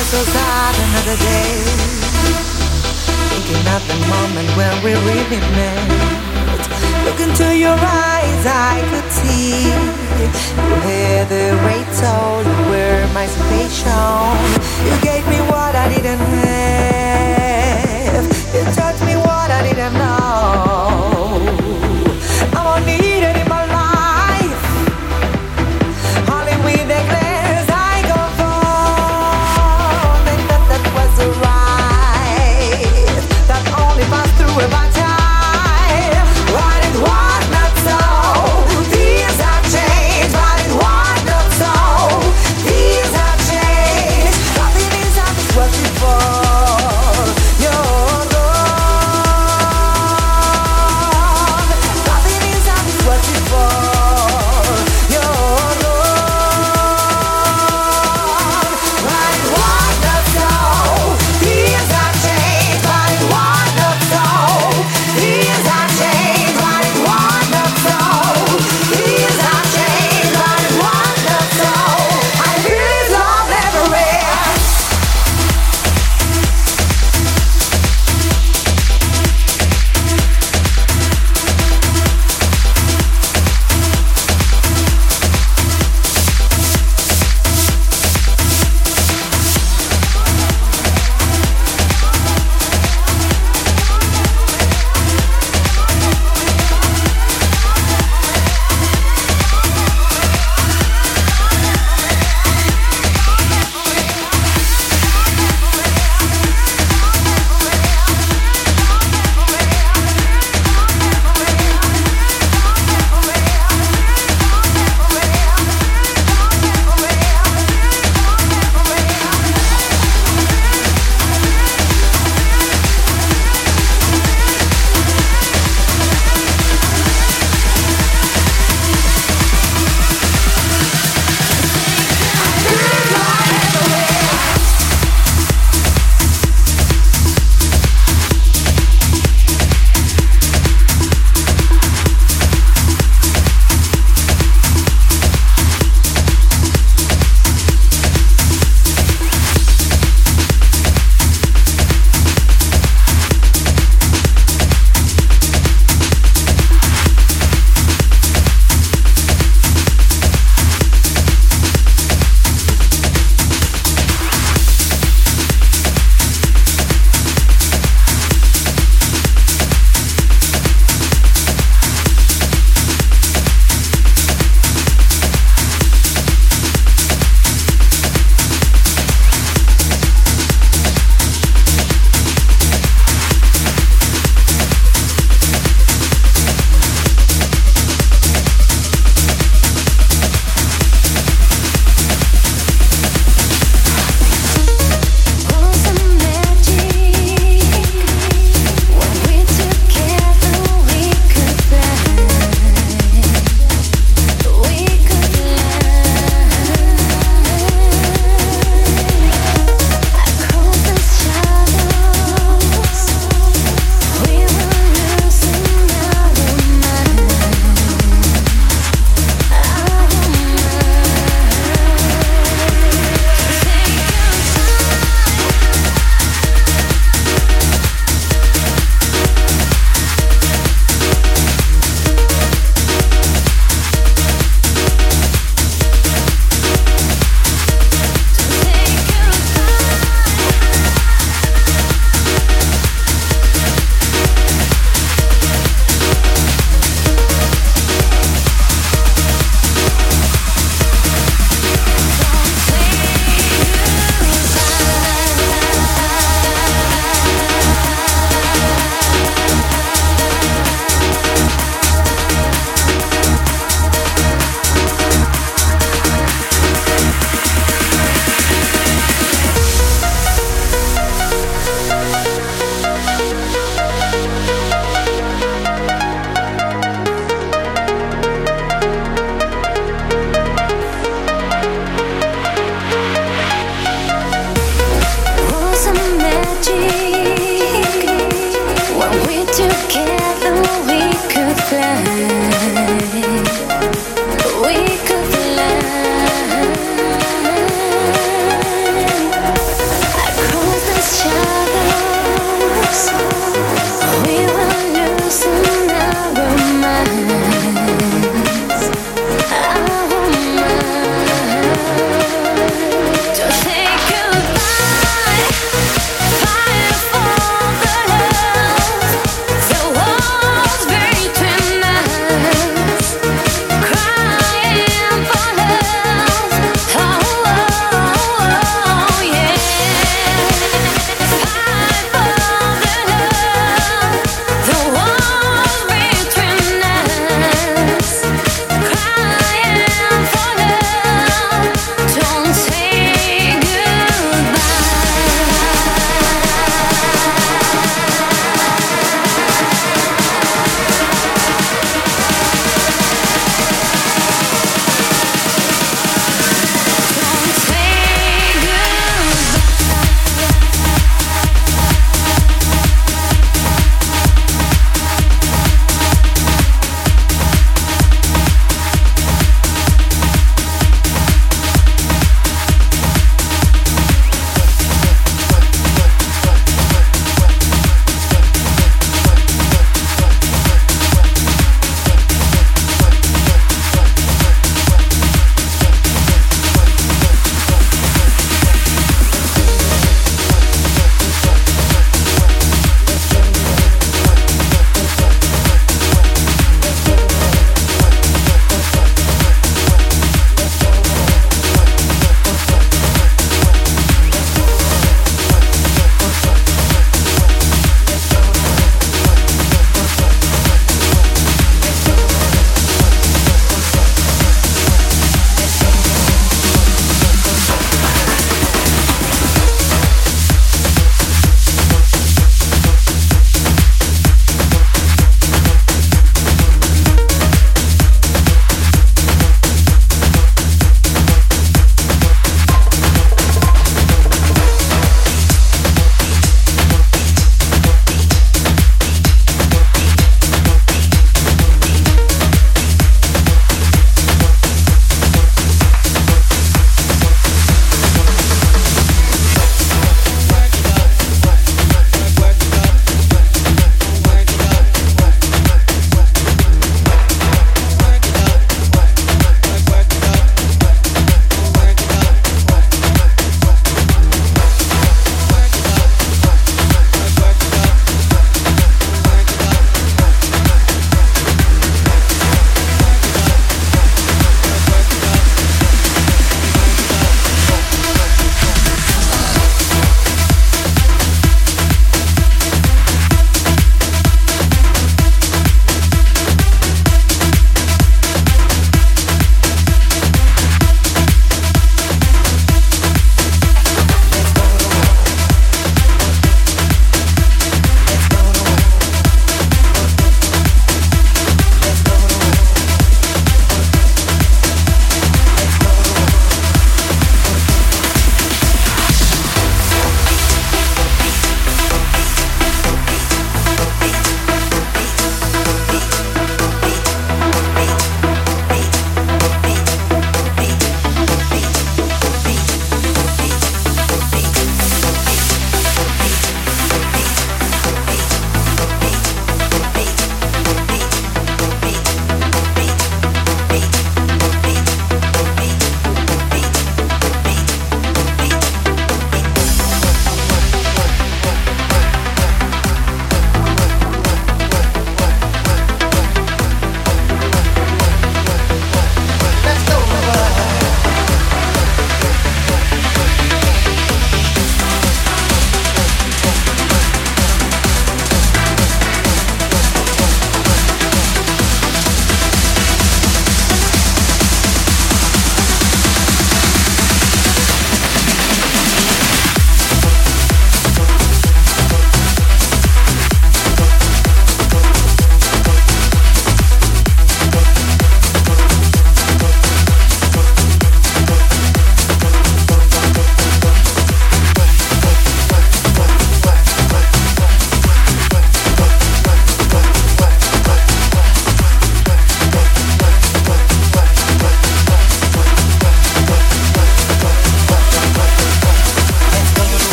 yesterday. Thinking of the moment when we really met. Look into your eyes, I could see. You had the great soul, you were my salvation. You gave me what I didn't have. You taught me what I didn't know.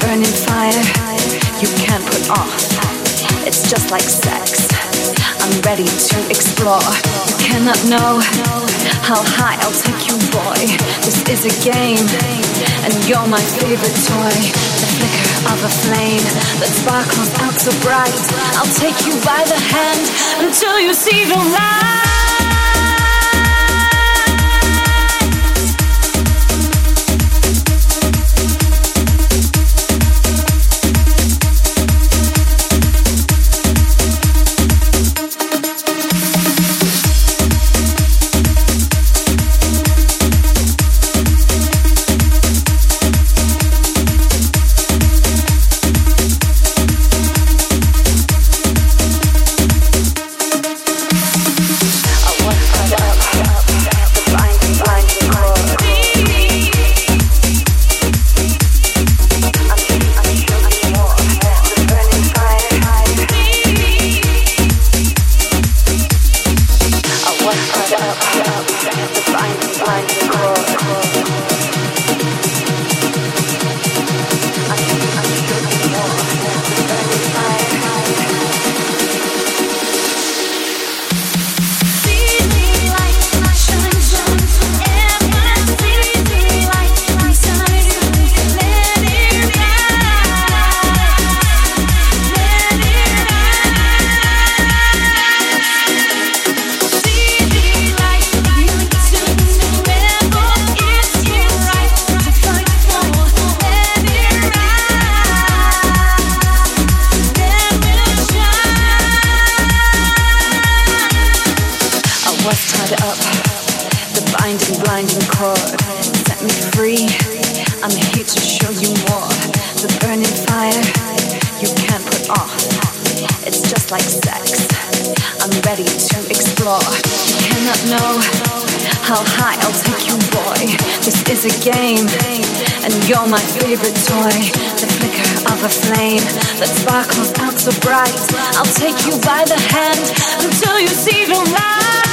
Burning fire you can't put off. It's just like sex. I'm ready to explore. You cannot know how high I'll take you, boy. This is a game, and you're my favorite toy. The flicker of a flame that sparkles out so bright. I'll take you by the hand until you see the light. I'll take your boy. This is a game And you're my favorite toy, the flicker of a flame That sparkles out so bright, I'll take you by the hand until you see the light.